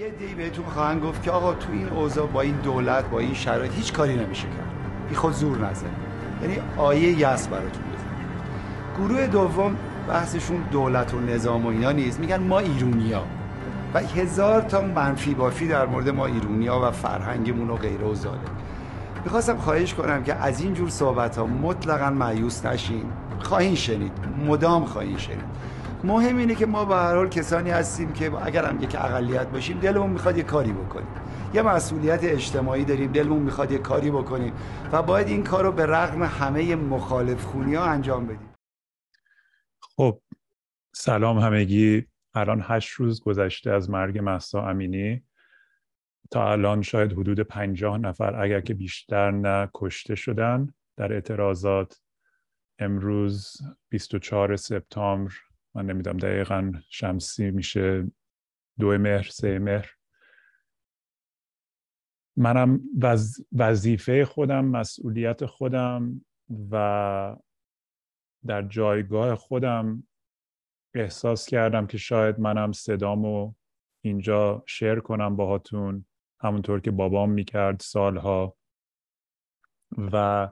یه دی بهتون خواهند گفت که آقا تو این اوضاع با این دولت با این شرایط هیچ کاری نمیشه کرد. بی خود زور نزن یعنی آیه یس براتون بزن گروه دوم بحثشون دولت و نظام و اینا نیست. میگن ما ایرونیا و هزار تا منفی بافی در مورد ما ایرونیا و فرهنگمون و غیره و زاله می‌خواستم خواهش کنم که از این جور صحبت ها مطلقا معیوس نشین. خواهین شنید. مدام خواهین شنید. مهم اینه که ما به هر حال کسانی هستیم که اگر هم یک اقلیت باشیم دلمون می‌خواد یه کاری بکنیم. یه مسئولیت اجتماعی داریم دلمون می‌خواد یه کاری بکنیم و باید این کار رو به رغم همه مخالف خونی ها انجام بدیم. خب سلام همگی. الان هشت روز گذشته از مرگ محسا امینی. تا الان شاید حدود پنجاه نفر اگر که بیشتر نه کشته شدن. در اعتراضات امروز 24 سپتامبر من نمی‌دونم دقیقا شمسی میشه دو مهر سه مهر. منم وظیفه خودم مسئولیت خودم و در جایگاه خودم احساس کردم که شاید منم صدامو اینجا شیر کنم باهاتون همونطور که بابام می‌کرد سالها. و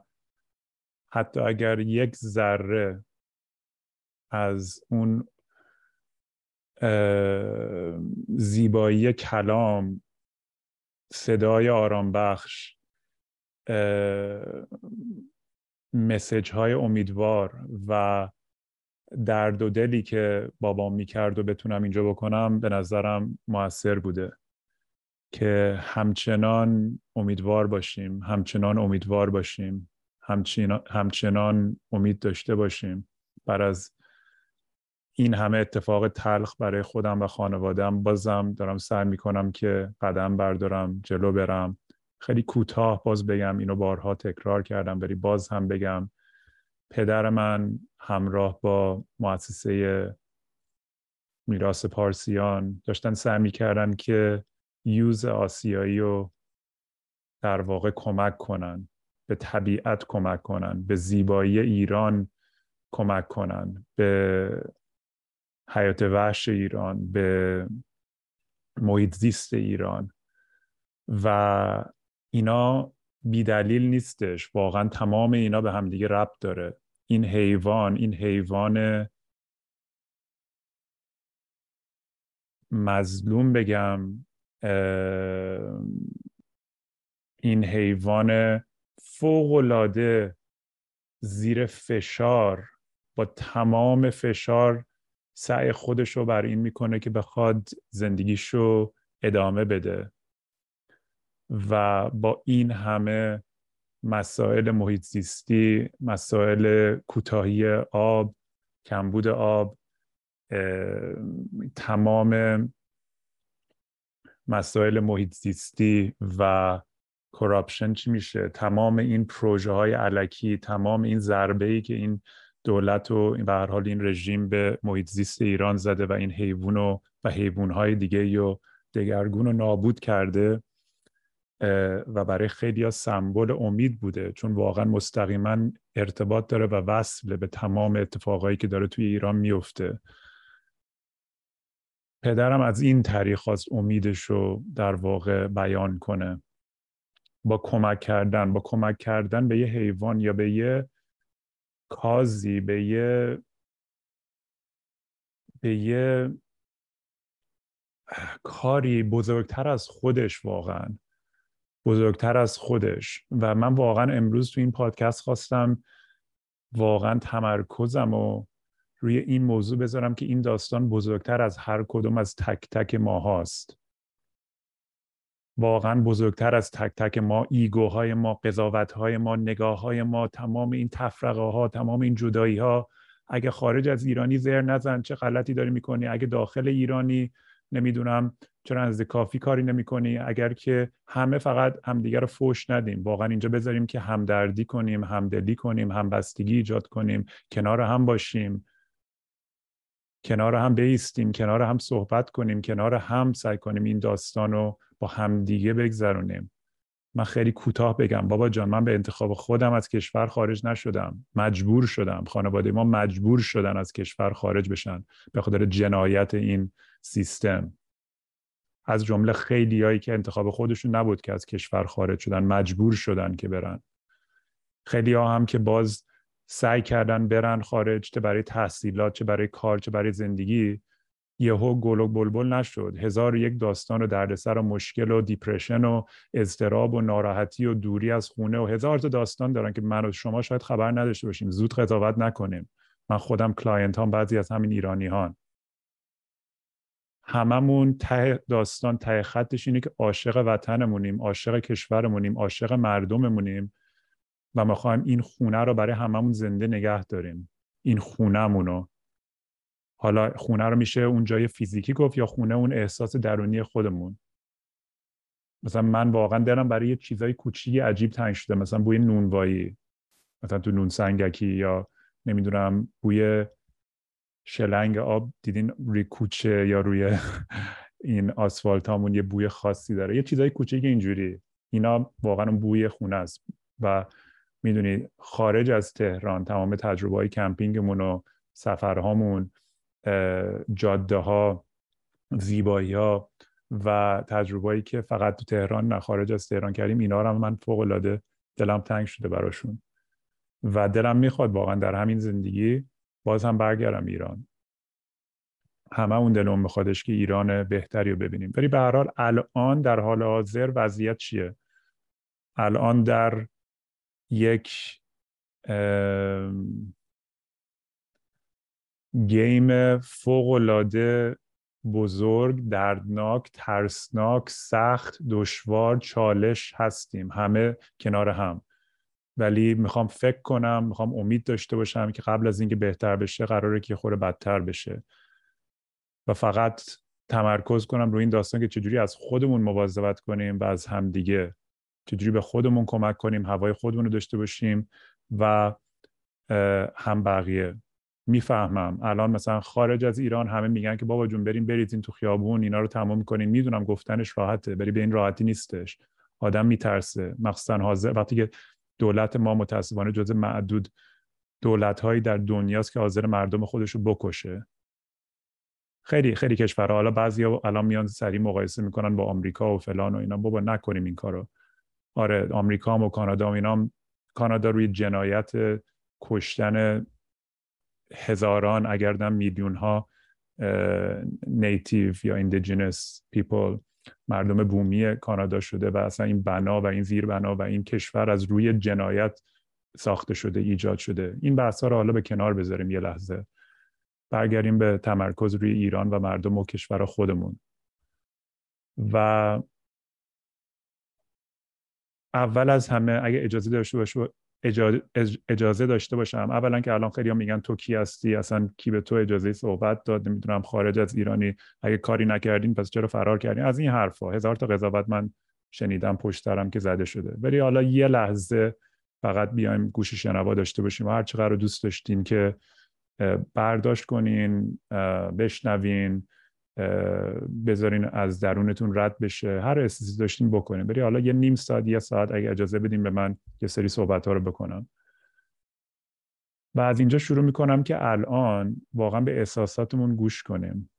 حتی اگر یک ذره از اون زیبایی کلام صدای آرام بخش مسیج های امیدوار و درد و دلی که بابام می‌کرد و بتونم اینجا بکنم به نظرم موثر بوده که همچنان امیدوار باشیم همچنان امیدوار باشیم همچنان, همچنان امید داشته باشیم. بر از این همه اتفاق تلخ برای خودم و خانوادم بازم دارم سعی می‌کنم که قدم بردارم جلو برم. خیلی کوتاه باز بگم اینو بارها تکرار کردم بری باز هم بگم پدر من همراه با مؤسسه میراث پارسیان داشتن سعی می‌کردن که یوز آسیایی رو در واقع کمک کنن به طبیعت کمک کنن به زیبایی ایران کمک کنن به حیات وحش ایران به محیط زیست ایران. و اینا بیدلیل نیستش. واقعا تمام اینا به همدیگه ربط داره. این حیوان این حیوان مظلوم بگم این حیوان فوق زیر فشار با تمام فشار سعی خودش رو بر این می‌کنه که بخواد زندگیشو ادامه بده. و با این همه مسائل محیط زیستی مسائل کوتاهی آب کمبود آب تمام مسائل محیط زیستی و کراپشن چی میشه؟ تمام این پروژه های علکی تمام این ضربه ای که این دولت و به هر حال این رژیم به محیط زیست ایران زده و این حیوان و و حیوان های دیگه و دگرگون رو نابود کرده و برای خیلی ها سمبل امید بوده. چون واقعا مستقیما ارتباط داره و وصله به تمام اتفاقایی که داره توی ایران میفته. پدرم از این طریق خواست امیدش رو در واقع بیان کنه. با کمک کردن با کمک کردن به یه حیوان یا به یه کازی به یه به یه کاری بزرگتر از خودش واقعا. بزرگتر از خودش. و من واقعا امروز تو این پادکست خواستم واقعا تمرکزم و روی این موضوع بذارم که این داستان بزرگتر از هر کدوم از تک تک ما هاست واقعا بزرگتر از تک تک ما ایگوهای ما قضاوتهای ما نگاه ما تمام این تفرقه ها تمام این جدایی ها اگه خارج از ایرانی زر نزن چه غلطی داری می‌کنی؟ اگه داخل ایرانی نمی‌دونم چرا از کافی کاری نمی‌کنی؟ اگر که همه فقط همدیگر رو فوش ندیم. واقعا اینجا بذاریم که همدردی کنیم همدلی کنیم همبستگی ایجاد کنیم کنار هم باشیم. کنار هم بیستیم کنار هم صحبت کنیم کنار هم سعی کنیم این داستان رو با همدیگه بگذرونیم. من خیلی کوتاه بگم. بابا جان من به انتخاب خودم از کشور خارج نشدم. مجبور شدم. خانواده ما مجبور شدن از کشور خارج بشن به خاطر جنایت این سیستم. از جمله خیلیایی که انتخاب خودشون نبود که از کشور خارج شدن مجبور شدن که برن. خیلی ها هم که باز سعی کردن برن خارج چه برای تحصیلات چه برای کار چه برای زندگی یهو گل و بلبل نشد. هزار و یک داستان و دردسر و مشکل و دیپرشن و اضطراب و ناراحتی و دوری از خونه و هزار تا داستان دارن که من و شما شاید خبر نداشته باشیم. زود قضاوت نکنیم. من خودم client هام بعضی از همین ایرانی هان هممون ته داستان ته خطش اینه که عاشق وطنمونیم عاشق کشورمونیم عاشق مردممونیم. و می‌خوایم این خونه رو برای هممون زنده نگه داریم. این خونهمونو. حالا خونه رو میشه اون جای فیزیکی گفت یا خونه اون احساس درونی خودمون؟ مثلا من واقعا دلم برای یه چیزای کوچیکی عجیب تنگ شده. مثلا بوی نونوایی. مثلا تو نون سنگکی یا نمی‌دونم بوی شلنگ آب دیدین روی کوچه یا روی این آسفالت همون یه بوی خاصی داره. یه چیزای کوچیک اینجوری. اینا واقعا بوی خونه است. و می‌دونی خارج از تهران تمام تجربه های کمپینگمون و سفرهامون جاده ها زیبایی ها و تجربه‌ای که فقط تو تهران نه خارج از تهران کردیم اینا رو من فوق العاده دلم تنگ شده براشون. و دلم می‌خواد واقعا در همین زندگی باز هم برگردم ایران. همه اون دلم میخوادش که ایران بهتری رو ببینیم. ولی به هر حال الان در حال حاضر وضعیت چیه؟ الان در یک گیم فوق العاده بزرگ دردناک ترسناک سخت دشوار چالش هستیم. همه کنار هم. ولی می‌خوام فکر کنم می‌خوام امید داشته باشم که قبل از اینکه بهتر بشه قراره که خوره بدتر بشه. و فقط تمرکز کنم روی این داستان که چجوری از خودمون مواظبت کنیم و از همدیگه چجوری به خودمون کمک کنیم هوای خودمون رو داشته باشیم و هم بقیه. می‌فهمم. الان مثلا خارج از ایران همه میگن که بابا جون بریم بریزین تو خیابون اینا رو تمام کنین می‌دونم گفتنش راحته بری به این راحتی نیستش. آدم میترسه. مخصوصا حاضر. وقتی که دولت ما متاسفانه جز معدود دولت هایی در دنیاست که حاضر مردم خودش رو بکشه. خیلی خیلی کشورها. حالا بعضی الان میان سریع مقایسه می‌کنن با آمریکا و فلان و اینا. بابا نکنیم این کارو. آره آمریکا و کانادا و اینا کانادا روی جنایت کشتن هزاران اگر نه میلیون ها native یا indigenous people مردم بومی کانادا شده و اصلا این بنا و این زیر بنا و این کشور از روی جنایت ساخته شده ایجاد شده. این بحث رو حالا به کنار بذاریم یه لحظه. برگردیم به تمرکز روی ایران و مردم و کشور خودمون. و اول از همه اگه اجازه داشته باشه اجازه داشته باشم. اولا که الان خیلی میگن تو کی هستی؟ اصلا کی به تو اجازه صحبت داد؟ نمی‌دونم خارج از ایرانی. اگه کاری نکردین پس چرا فرار کردین؟ از این حرفها. هزار تا قضاوت من شنیدم پشت که زده شده. ولی حالا یه لحظه فقط بیایم گوش شنوا داشته باشیم و هر چقدر رو دوست داشتین که برداشت کنین بشنوین. بذارین از درونتون رد بشه. هر احساسی داشتین بکنین. بری حالا یه نیم ساعت یه ساعت اگه اجازه بدین به من یه سری صحبت ها رو بکنم. و از اینجا شروع می‌کنم که الان واقعا به احساساتمون گوش کنیم.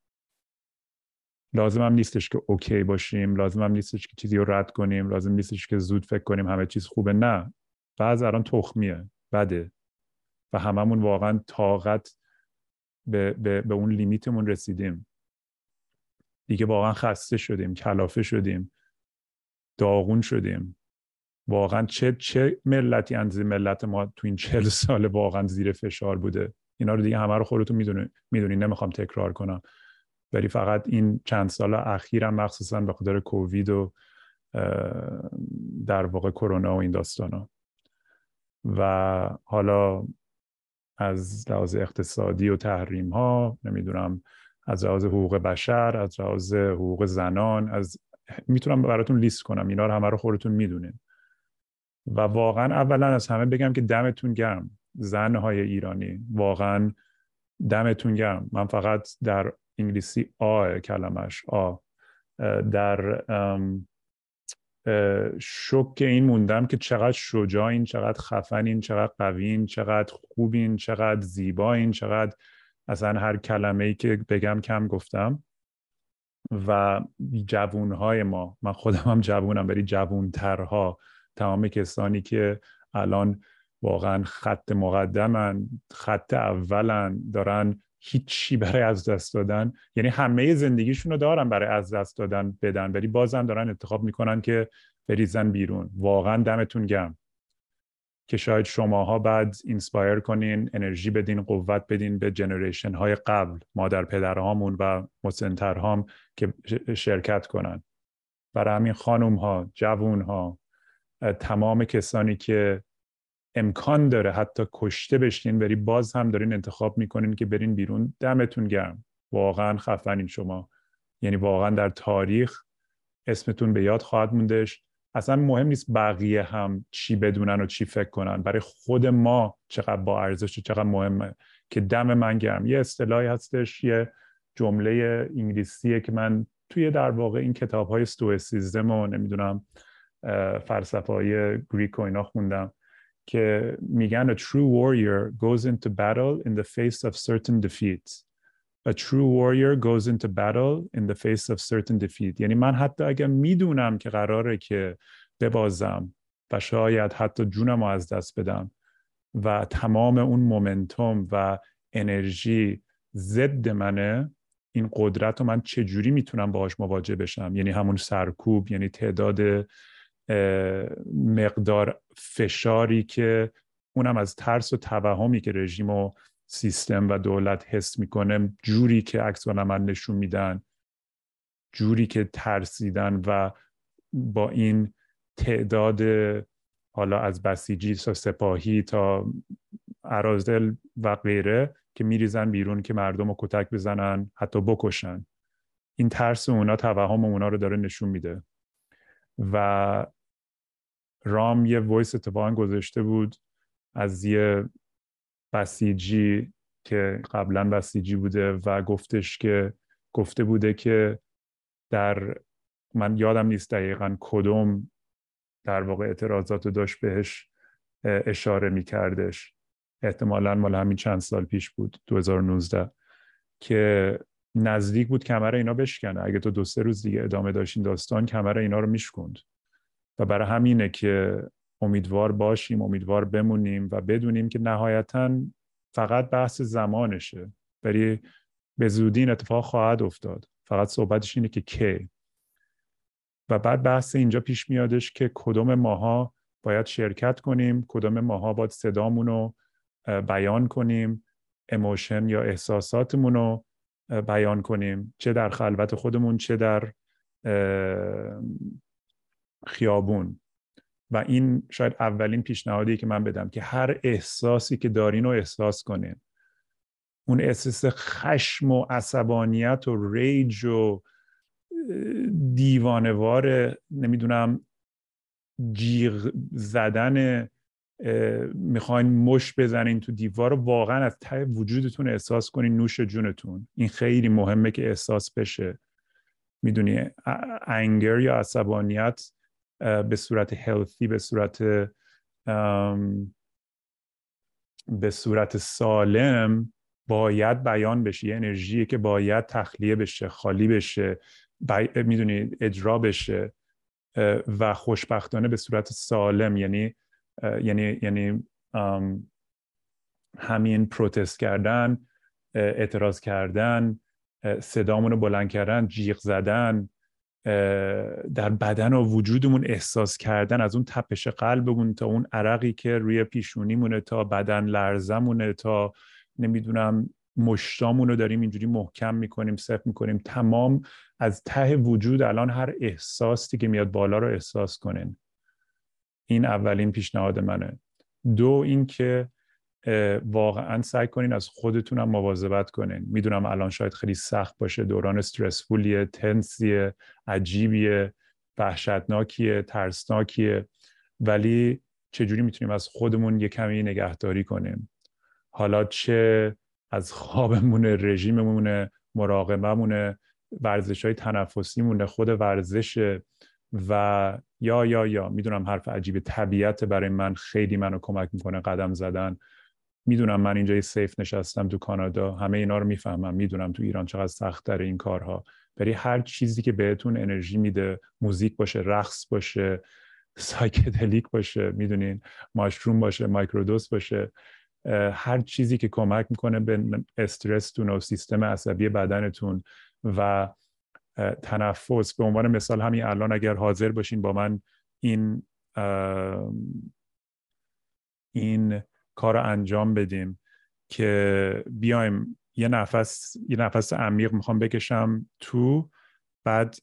لازم نیستش که اوکی باشیم لازم نیستش که چیزی رو رد کنیم لازم نیستش که زود فکر کنیم همه چیز خوبه. نه. بعض الان تخمیه. بده. و هممون واقعا طاقت به, به, به اون لیمیتمون رسیدیم. دیگه واقعا خسته شدیم کلافه شدیم داغون شدیم. واقعا چه چه ملتی از ملت ما تو این چل سال واقعا زیر فشار بوده. اینا رو دیگه همه رو خودتون می‌دونی می‌دونی نمی‌خوام تکرار کنم. ولی فقط این چند سال اخیرم مخصوصا به خاطر کووید و در واقع کرونا و این داستانا. و حالا از لحاظ اقتصادی و تحریم ها نمی‌دونم از لحاظ حقوق بشر از لحاظ حقوق زنان از می‌تونم براتون لیست کنم اینا رو همه رو خودتون می‌دونین. و واقعا اولا از همه بگم که دمتون گرم زنهای ایرانی. واقعا دمتون گرم. من فقط در انگلیسی آ کلمش آ در شک این موندم که چقدر شجاعین چقدر خفنین چقدر قوین چقدر خوبین چقدر زیباین چقدر اصلا هر کلمه ای که بگم کم گفتم و جوونهای ما من خودم هم جوونم ولی جوونترها تمام کسانی که الان واقعا خط مقدمن خط اولن دارن هیچی برای از دست دادن یعنی همه زندگیشون رو دارن برای از دست دادن بدن ولی بازم دارن انتخاب می‌کنن که بریزن بیرون. واقعا دمتون گرم که شاید شماها بعد inspire کنین انرژی بدین قوت بدین به generation های قبل مادر پدرهامون و مسن‌ترهامون که شرکت کنن. برای همین خانوم ها جوون ها تمام کسانی که امکان داره حتی کشته بشین ولی باز هم دارین انتخاب می‌کنین که برین بیرون دمتون گرم. واقعا خفنین شما. یعنی واقعا در تاریخ اسمتون به یاد خواهد موندش اصلا مهم نیست بقیه هم چی بدونن و چی فکر کنن. برای خود ما چقدر با ارزش و چقدر مهمه که دم من گرم. یه اصطلاحی هستش یه جمله انگلیسیه که من توی در واقع این کتاب های ستوئسیزم و نمی‌دونم فلسفه های گریک و اینا خوندم که میگن a true warrior goes into battle in the face of certain defeats. A true warrior goes into battle in the face of certain defeat. یعنی من حتی اگر می‌دونم که قراره که ببازم و شاید حتی جونم رو از دست بدم و تمام اون مومنتوم و انرژی ضد منه این قدرت رو من چجوری می‌تونم باهاش مواجه بشم؟ یعنی همون سرکوب یعنی تعداد مقدار فشاری که اونم از ترس و توهمی که رژیم و سیستم و دولت حس می‌کنه جوری که عکس من نشون میدن جوری که ترسیدن و با این تعداد حالا از بسیجی تا سپاهی تا اراذل و غیره که میریزن بیرون که مردم رو کتک بزنن حتی بکشن. این ترس اونا توهم اونا رو داره نشون میده. و رام یه voice اتفاقا گذاشته بود از یه بسیجی که قبلا بسیجی بوده و گفتش که گفته بوده که در من یادم نیست دقیقا کدوم در واقع اعتراضات داشت بهش اشاره میکردش. احتمالا مال همین چند سال پیش بود 2019 که نزدیک بود کمر اینا بشکنه. اگه تو دو سه روز دیگه ادامه داشتین داستان کمر اینا رو میشکند و برای همینه که امیدوار باشیم امیدوار بمونیم و بدونیم که نهایتا فقط بحث زمانشه. ولی به زودی این اتفاق خواهد افتاد. فقط صحبتش اینه که کی. و بعد بحث اینجا پیش میادش که کدوم ماها باید شرکت کنیم کدوم ماها باید صدامون رو بیان کنیم اموشن یا احساساتمون رو بیان کنیم. چه در خلوت خودمون چه در خیابون. و این شاید اولین پیشنهادی که من بدم که هر احساسی که دارین رو احساس کنین. اون احساس خشم و عصبانیت و ریج و دیوانوار نمی‌دونم جیغ زدن می‌خواین مش بزنین تو دیوار واقعا از ته وجودتون احساس کنین نوش جونتون. این خیلی مهمه که احساس بشه. می‌دونی انگر یا عصبانیت به صورت هلثی به صورت به صورت سالم باید بیان بشه. یه انرژی که باید تخلیه بشه خالی بشه بی... می‌دونی اجرا بشه و خوشبختانه به صورت سالم. یعنی یعنی یعنی همین پروتست کردن اعتراض کردن صدامون رو بلند کردن جیغ زدن در بدن و وجودمون احساس کردن از اون تپش قلبمون تا اون عرقی که روی پیشونیمونه تا بدن لرزمونه تا نمی‌دونم مشتامون داریم اینجوری محکم می‌کنیم صف می‌کنیم. تمام از ته وجود الان هر احساسی که میاد بالا رو احساس کنین. این اولین پیشنهاد منه. دو اینکه واقعا سعی کنین از خودتون هم مواظبت کنین. می‌دونم الان شاید خیلی سخت باشه دوران استرسفولیه تنسیه عجیبیه وحشتناکیه ترسناکیه. ولی چجوری می‌تونیم از خودمون یه کمی نگهداری کنیم؟ حالا چه از خوابمونه رژیممونه مراقبمونه ورزش های تنفسیمونه خود ورزش و یا یا یا. می‌دونم حرف عجیب طبیعت برای من خیلی منو کمک می‌کنه قدم زدن. می‌دونم من اینجا سیف نشستم تو کانادا همه اینا رو می‌فهمم می‌دونم تو ایران چقدر سخت داره این کارها. ولی هر چیزی که بهتون انرژی میده موزیک باشه رقص باشه سایکدلیک باشه می‌دونین ماشروم باشه مایکرودوس باشه هر چیزی که کمک می‌کنه به استرستون و سیستم عصبی بدنتون و تنفس. به عنوان مثال همین الان اگر حاضر باشین با من این این کار انجام بدیم که بیایم یه نفس یه نفس عمیق می‌خوام بکشم تو بعد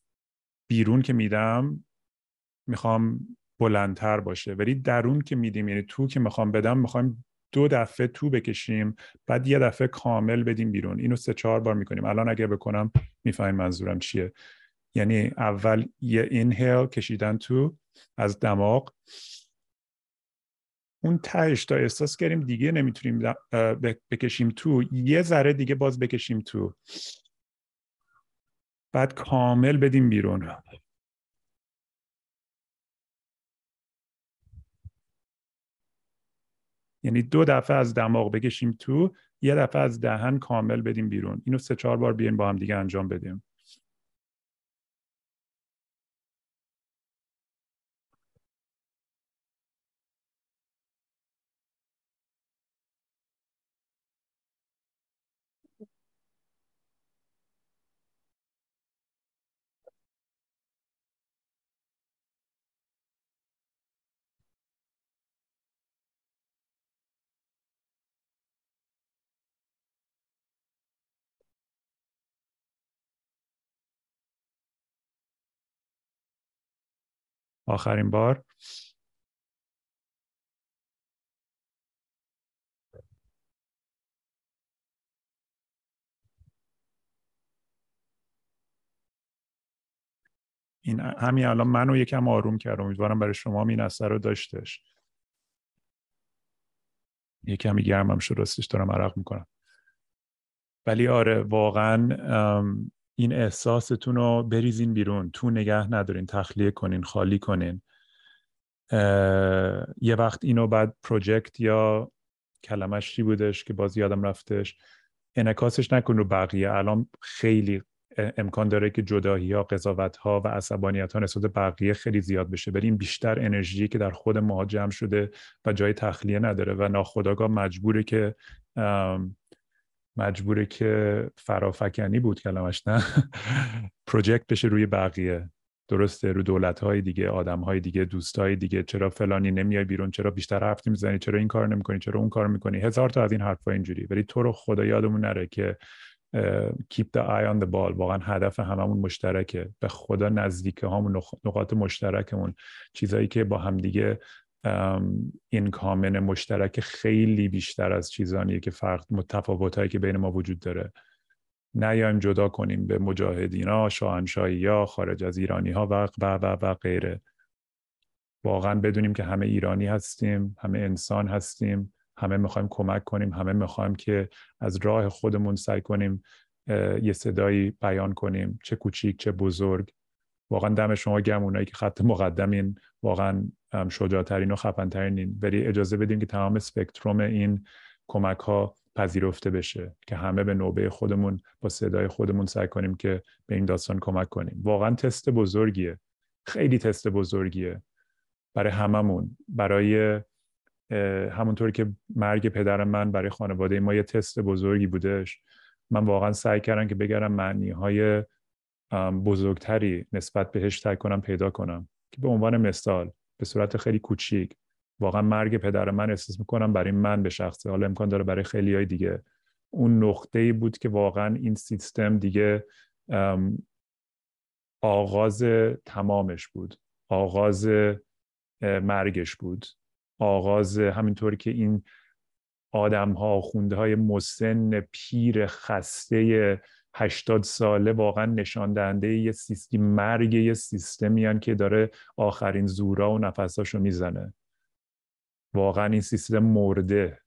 بیرون که میدم می‌خوام بلندتر باشه. ولی درون که میدیم یعنی تو که می‌خوام بدم می‌خوایم دو دفعه تو بکشیم بعد یه دفعه کامل بدیم بیرون. اینو سه چهار بار می‌کنیم. الان اگر بکنم می‌فهمیم منظورم چیه. یعنی اول یه اینهیل کشیدن تو از دماغ. اون تهش تا احساس کردیم دیگه نمی‌تونیم بکشیم تو. یه ذره دیگه باز بکشیم تو. بعد کامل بدیم بیرون. یعنی دو دفعه از دماغ بکشیم تو یه دفعه از دهن کامل بدیم بیرون. اینو سه چهار بار بیاین با هم دیگه انجام بدیم. آخرین بار. این همین الان منو یکم آروم کرد. امیدوارم برای شما این اثر رو داشتش. یکمی گرمم شد راستش دارم عرق می‌کنم. ولی آره واقعا این احساستون رو بریزین بیرون تو نگه ندارین تخلیه کنین خالی کنین. یه وقت اینو بعد پروژکت یا کلمش چی بودش که باز یادم رفتش؟ انکاسش نکن رو بقیه. الان خیلی امکان داره که جداهی ها قضاوت ها و عصبانیت ها نسبت بقیه خیلی زیاد بشه این بیشتر انرژی که در خود ما جمع شده و جای تخلیه نداره و ناخداگاه مجبوره که مجبوره که فرافکنی بود کلمش نه؟ پروژکت بشه روی بقیه. درسته رو دولت های دیگه آدم های دیگه دوست های دیگه. چرا فلانی نمیای بیرون؟ چرا بیشتر حرف می‌زنی چرا این کار نمی‌کنی؟ چرا اون کار می‌کنی؟ هزار تا از این حرفا اینجوری. ولی تو رو خدا یادمون نره که keep the eye on the ball. واقعا هدف هممون مشترکه. به خدا نزدیک هامون نقاط مشترکمون. چیزایی که با هم دیگه این کامن مشترک خیلی بیشتر از چیزانیه که فرق متفاوتایی که بین ما وجود داره. نیایم جدا کنیم به مجاهدین ها شاهنشاهی ها خارج از ایرانی ها و و و, و غیره. واقعا بدونیم که همه ایرانی هستیم همه انسان هستیم همه می‌خوایم کمک کنیم همه می‌خوایم که از راه خودمون سعی کنیم یه صدایی بیان کنیم چه کوچیک چه بزرگ. واقعا دم شما گم اونایی که خط مقدمین واقعا شجاعترین و خفنترین ولی اجازه بدیم که تمام سپکتروم این کمک ها پذیرفته بشه که همه به نوبه خودمون با صدای خودمون سعی کنیم که به این داستان کمک کنیم. واقعا تست بزرگیه. خیلی تست بزرگیه برای هممون. برای همونطور که مرگ پدر من برای خانواده ما یه تست بزرگی بودش. من واقعا سعی کردم که بگرم معنی های بزرگتری نسبت بهش سعی کنم پیدا کنم که به عنوان مثال به صورت خیلی کوچیک. واقعا مرگ پدر من احساس می‌کنم برای من به شخصه حالا امکان داره برای خیلی های دیگه. اون نقطه ای بود که واقعا این سیستم دیگه آغاز تمامش بود. آغاز مرگش بود. آغاز همینطوری که این آدم ها خونده های مسن پیر خسته هشتاد ساله واقعا نشان دهنده یه سیستم مرگ یه سیستمی که داره آخرین زورا و نفساشو می‌زنه. واقعا این سیستم مرده.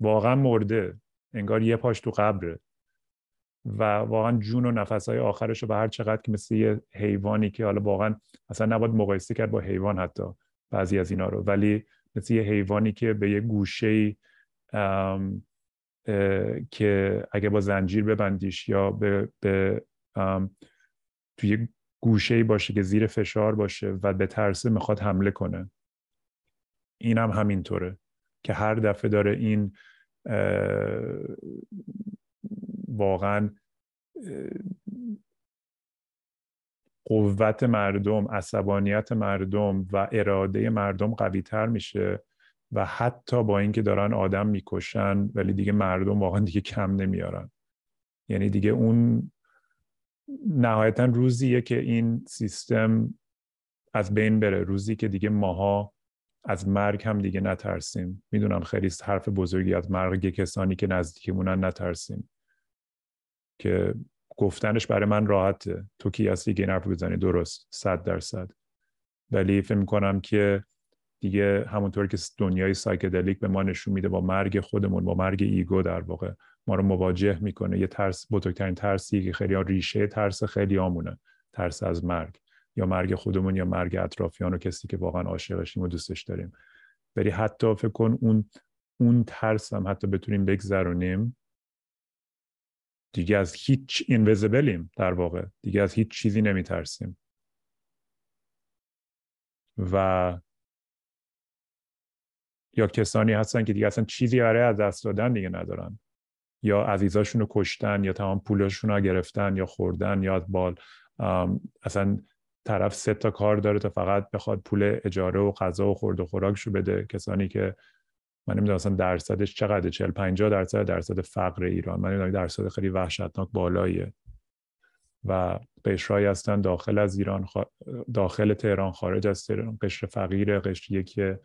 واقعا مرده. انگار یه پاش تو قبره. و واقعا جون و نفسهای آخرش رو به هر چقدر که مثل یه حیوانی که حالا واقعا اصلا نباید مقایسه کرد با حیوان حتی بعضی از اینا رو. ولی مثل یه حیوانی که به یه گوشه که اگه با زنجیر ببندیش یا به, به توی گوشه باشه که زیر فشار باشه و به ترسه می‌خواد حمله کنه. این هم همینطوره که هر دفعه داره این واقعا قوت مردم عصبانیت مردم و اراده مردم قوی تر میشه. و حتی با اینکه دارن آدم می‌کشن ولی دیگه مردم واقعا دیگه کم نمیارن. یعنی دیگه اون نهایتا روزیه که این سیستم از بین بره. روزی که دیگه ماها از مرگ هم دیگه نترسیم. می‌دونم خیلی حرف بزرگی از مرگ کسانی که نزدیکمونن نترسیم. که گفتنش برای من راحته. تو کی هستی؟ که حرف بزنی. درست. صد درصد. ولی فکر می‌کنم که دیگه همونطور که دنیای psychedelic به ما نشون میده با مرگ خودمون با مرگ ego در واقع ما رو مواجه می‌کنه. یه ترس بزرگترین ترسی که خیلی ریشه ترس خیلیامونه ترس از مرگ. یا مرگ خودمون یا مرگ اطرافیان و کسی که واقعا عاشقشیم و دوستش داریم. ولی حتی فکر کن اون اون ترس هم حتی بتونیم بگذرونیم دیگه از هیچ اینویزیبلیم در واقع. دیگه از هیچ چیزی نمیترسیم. و یا کسانی هستن که دیگه اصلا چیزی برای از دست دادن دیگه ندارن. یا عزیزاشون رو کشتن یا تمام پولاشون رو گرفتن یا خوردن یا از بال اصلا طرف سه تا کار داره تا فقط بخواد پول اجاره و غذا و خورد و خوراکشو بده. کسانی که من نمی‌دونم اصلا درصدش چقدر 40 50 درصد درصد فقر ایران. من نمی‌دونم درصد خیلی وحشتناک بالاییه. و قشرهایی هستن داخل از ایران داخل تهران خارج از تهران. قشر فقیر قشریه که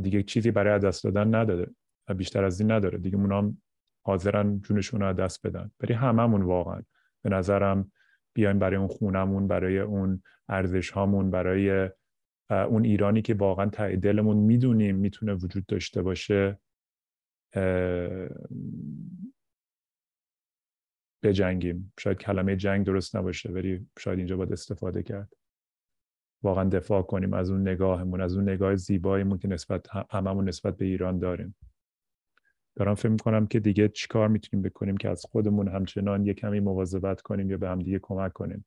دیگه چیزی برای دست دادن نداده و بیشتر از این نداره. دیگه اونام حاضرن جونشون رو دست بدن. برای هممون واقعا به نظرم بیایم برای اون خونمون برای اون ارزش هامون برای اون ایرانی که واقعا ته دلمون می‌دونیم می‌تونه وجود داشته باشه بجنگیم. شاید کلمه جنگ درست نباشه ولی شاید اینجا باید استفاده کرد. واقعا دفاع کنیم از اون نگاهمون از اون نگاه زیباییمون که نسبت هممون نسبت به ایران داریم. دارم فکر می‌کنم که دیگه چیکار می‌تونیم بکنیم که از خودمون همچنان یه کمی مواظبت کنیم یا به هم دیگه کمک کنیم.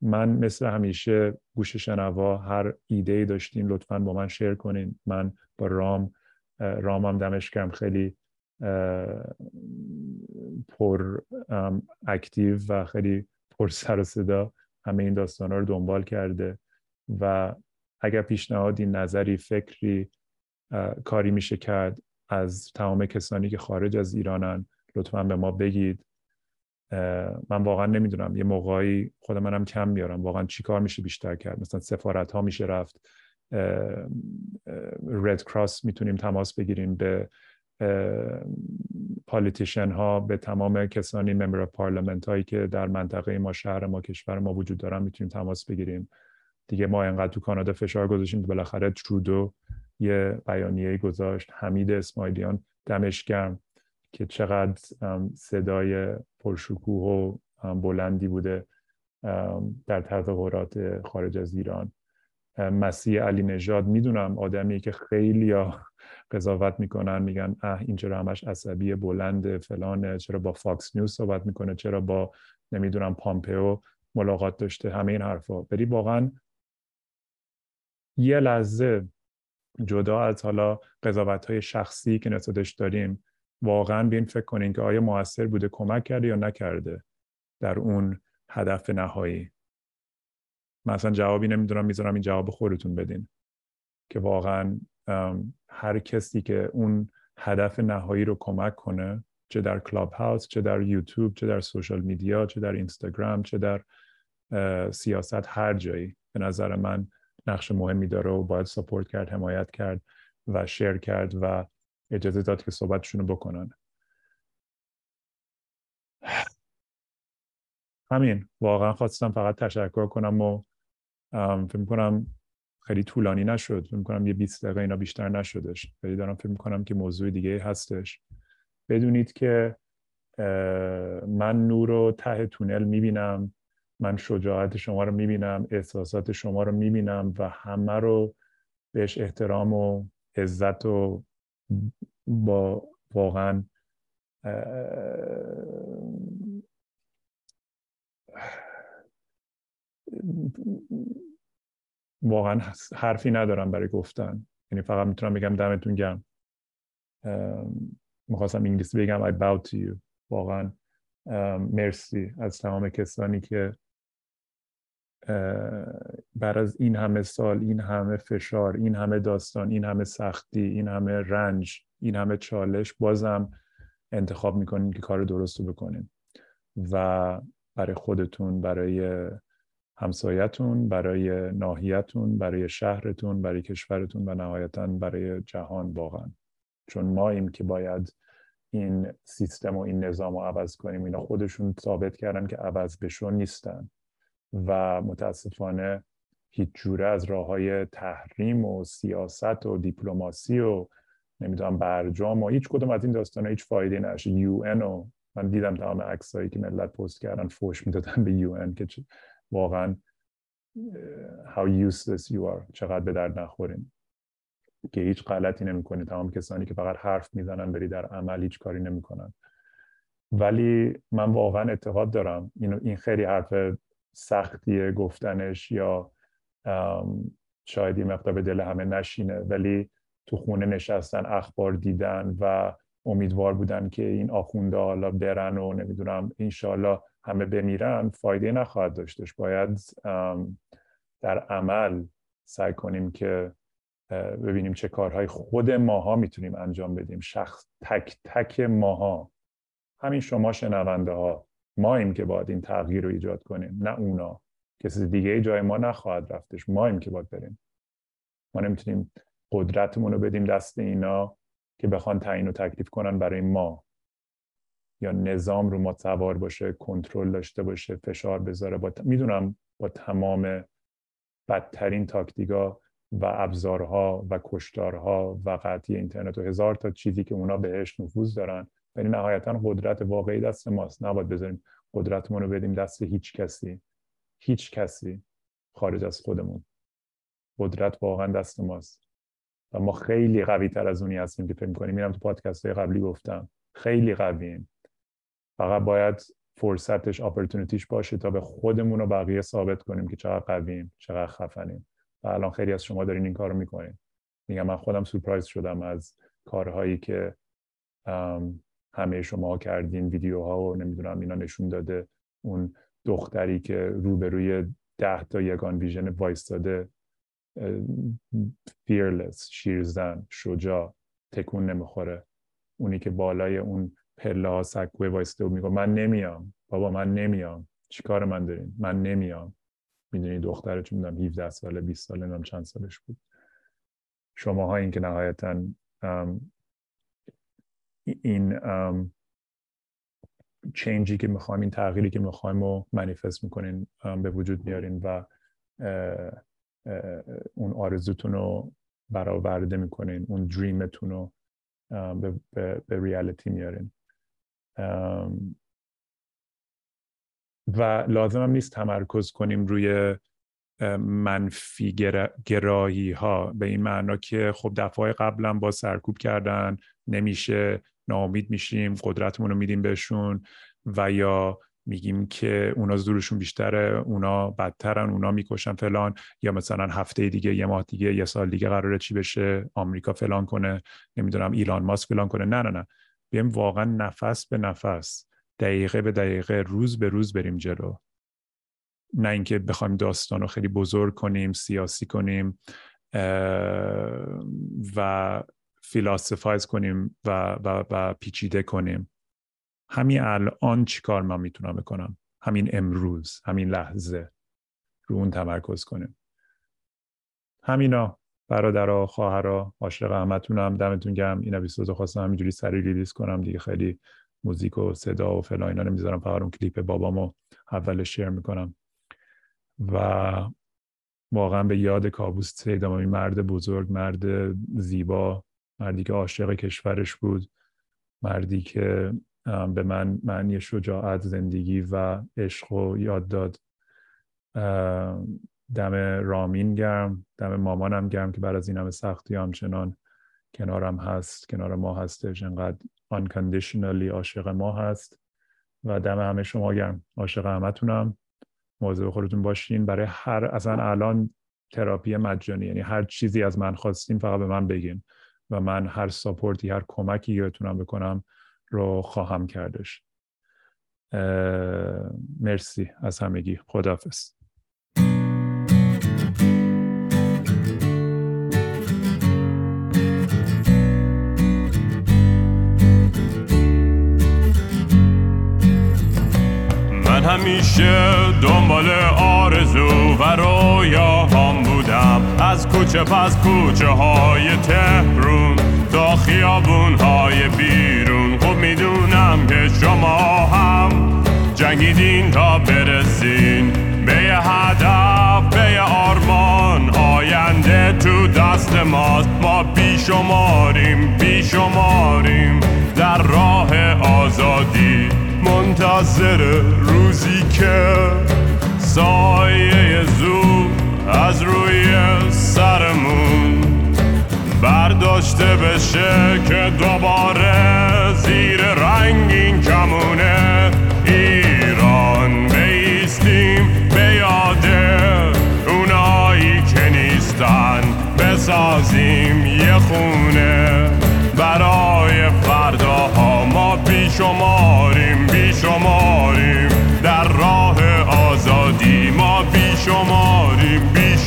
من مثل همیشه گوش شنوا هر ایده ای داشتین لطفا با من شیر کنین. من با رام رامم دمش کم خیلی پر اکتیو و خیلی پر سر و صدا همه این داستان رو دنبال کرده. و اگر پیشنهادی نظری فکری کاری میشه کرد از تمام کسانی که خارج از ایرانن لطفا به ما بگید. من واقعا نمی‌دونم. یه موقعی خود منم کم میارم. واقعا چی کار میشه بیشتر کرد؟ مثلا سفارت ها میشه رفت. Red Cross می‌تونیم تماس بگیریم به politician ها به تمام کسانی member parliament هایی که در منطقه ما شهر ما کشور ما وجود دارن می‌تونیم تماس بگیریم. دیگه ما انقدر تو کانادا فشار گذاشتیم بالاخره ترودو یه بیانیه گذاشت حامد اسماعیلیون دمش گرم که چقدر صدای پرشکوه و بلندی بوده در تظاهرات خارج از ایران. مسیح علی نژاد می‌دونم آدمی که خیلی قضاوت می‌کنن میگن اه این چرا همش عصبی بلند فلانه چرا با فاکس نیوز صحبت می‌کنه چرا با نمی‌دونم پامپئو ملاقات داشته. همه این حرفا. ولی واقعا یه لحظه جدا از حالا قضاوت های شخصی که نسبتش داریم واقعا بیاین فکر کنین که آیا موثر بوده کمک کرده یا نکرده در اون هدف نهایی. مثلا جوابی نمی‌دونم می‌ذارم این جواب خودتون بدین. که واقعا هر کسی که اون هدف نهایی رو کمک کنه چه در کلاب هاوس چه در یوتیوب چه در سوشال میدیا چه در اینستاگرام چه در سیاست هر جایی به نظر من نقش مهمی داره و باید سپورت کرد حمایت کرد و شیر کرد و اجازه داد که صحبتشون رو بکنن. همین. واقعا خواستم فقط تشکر کنم و فکر کنم خیلی طولانی نشد. فکر کنم یه 20 دقیقه اینا بیشتر نشدش. ولی دارم فکر کنم که موضوع دیگه هستش. بدونید که من نور و ته تونل می‌بینم. من شجاعت شما رو می‌بینم احساسات شما رو می‌بینم و همه رو بهش احترام و عزت و با واقعا واقعا حرفی ندارم برای گفتن. یعنی فقط می‌تونم بگم دمتون گرم. می‌خواستم انگلیسی بگم I bow to you. واقعا مرسی از تمام کسانی که بر از این همه سال این همه فشار این همه داستان این همه سختی این همه رنج این همه چالش بازم انتخاب می‌کنین که کار درست رو بکنین. و برای خودتون برای همسایتون برای ناحیتون برای شهرتون برای کشورتون و نهایتا برای جهان واقعا. چون ما ایم که باید این سیستم و این نظام رو عوض کنیم. اینا خودشون ثابت کردن که عوض بشون نیستن. و متاسفانه هیچ جوره از راه های تحریم و سیاست و دیپلماسی و نمی‌دونم برجام و هیچ کدوم از این داستان هیچ فایده نشه یو و من دیدم تمام عکسایی که ملت پست کردن فوش می‌دادن به یو که واقعا how useless you are چقدر به درد نخورین. که هیچ غلطی نمی‌کنی. تمام کسانی که فقط حرف می‌زنن بری در عمل هیچ کاری نمی‌کنن. ولی من واقعا اعتقاد دارم این خیلی حرف سختیه گفتنش یا شاید این مقدار به دل همه نشینه ولی تو خونه نشستن اخبار دیدن و امیدوار بودن که این آخونده حالا برن و نمی‌دونم انشالله همه بمیرن فایده نخواهد داشتش. باید در عمل سعی کنیم که ببینیم چه کارهای خود ماها می‌تونیم انجام بدیم. شخص تک تک ماها. همین شما شنونده ها ماییم که باید این تغییر رو ایجاد کنیم نه اونا. کسی دیگه جای ما نخواهد رفتش. ماییم که باید بریم. ما نمی‌تونیم قدرتمون رو بدیم دست اینا که بخوان تعیین و تکلیف کنن برای ما. یا نظام رو ما سوار باشه کنترل داشته باشه فشار بذاره. با می‌دونم با تمام بدترین تاکتیکا و ابزارها و کشتارها و قطعی اینترنت و هزار تا چیزی که اونا بهش نفوذ دارن ولی نهایتا قدرت واقعی دست ماست. نباید بذاریم قدرتمون رو بدیم دست هیچ کسی. هیچ کسی خارج از خودمون. قدرت واقعا دست ماست. و ما خیلی قوی تر از اونی هستیم که فکر می‌کنیم. میرم تو پادکست های قبلی گفتم. خیلی قوییم فقط باید فرصتش اپورتونیتیش باشه تا به خودمون و بقیه ثابت کنیم که چقدر قویم چقدر خفنیم. و الان خیلی از شما دارین این کار رو می‌کنین. میگم من خودم سورپرایز شدم از کارهایی که همه شما کردین ویدیوها و نمی‌دونم اینا نشون داده اون دختری که روبروی ده تا یگان ویژن وایستاده fearless شیرزن شجاع تکون نمی‌خوره. اونی که بالای اون پله ها سکوه وایسته و میگه من نمیام بابا من نمیام. چیکار من دارین؟ من نمیام. می‌دونی دختر چون می‌دونم 17 ساله 20 ساله نمی‌دونم چند سالش بود. شما این که نهایتا این چینجی که می‌خوایم این تغییری که می‌خوایم رو منیفست می‌کنین به وجود میارین و اون آرزوتون رو برآورده می‌کنین اون دریمتون رو به, به, به ریالیتی میارین. و لازم هم نیست تمرکز کنیم روی منفی گرایی ها به این معنا که خب دفعه قبلا با سرکوب کردن نمیشه. ناامید میشیم قدرتمون رو میدیم بهشون و یا میگیم که اونا زورشون بیشتره اونا بدترن اونا می‌کشن فلان. یا مثلا هفته دیگه یه ماه دیگه یه سال دیگه قراره چی بشه آمریکا فلان کنه نمی‌دونم ایلان ماسک فلان کنه. نه نه نه. بیایم واقعا نفس به نفس دقیقه به دقیقه روز به روز بریم جلو. نه اینکه بخوایم داستان رو خیلی بزرگ کنیم سیاسی کنیم و فیلاسفایز کنیم و, و, و پیچیده کنیم. همین الان چی کار من می‌تونم بکنم؟ همین امروز همین لحظه رو اون تمرکز کنیم. همینا برادرها خواهرها عاشق همتونم دمتون گرم. این اپیزود خواستم همینجوری سری ریلیز کنم دیگه. خیلی موزیک و صدا و فلا اینا نمی‌ذارم فقط اون کلیپ بابامو اول شیر می‌کنم. و واقعا به یاد کابوس سیدم این مرد بزرگ مرد زیبا مردی که عاشق کشورش بود مردی که به من معنی شجاعت زندگی و عشق و یاد داد. دم رامین گرم دم مامانم گرم که بعد از این همه سختی همچنان کنارم هست کنار ما هستش انقدر unconditionally عاشق ما هست. و دم همه شما گرم. عاشق همتونم. مواظب خودتون باشین. برای هر اصلا الان تراپی مجانی یعنی هر چیزی از من خواستین فقط به من بگین. و من هر ساپورتی هر کمکی بتونم بکنم رو خواهم کردش. مرسی از همگی. خداحافظ. من همیشه دنبال آرزو و رویاهام کوچه پس کوچه های تهرون تا خیابون های بیرون. خوب می‌دونم که شما هم جنگیدین تا برسین. به یه هدف به یه آرمان آینده تو دست ماست. ما بیشماریم بیشماریم در راه آزادی. منتظر روزی که سایه زود از روی سرمون برداشته بشه که دوباره زیر رنگین کمونه ایران بیستیم به یاد اونایی که نیستن بسازیم یه خونه. برای فرداها ما بیشماریم بیشماریم. در راه آزادی ما بیشماریم.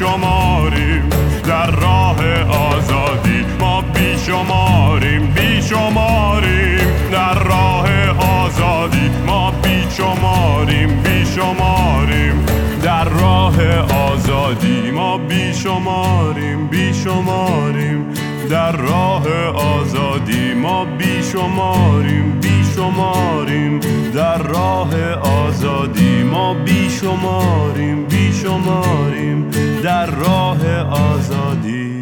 بیشماریم. در راه آزادی ما بیشماریم بیشماریم. در راه آزادی ما بیشماریم بیشماریم. در راه آزادی ما بیشماریم بیشماریم. در راه آزادی ما بیشماریم بیشماریم. در راه آزادی ما بیشماریم بیشماریم. در راه آزادی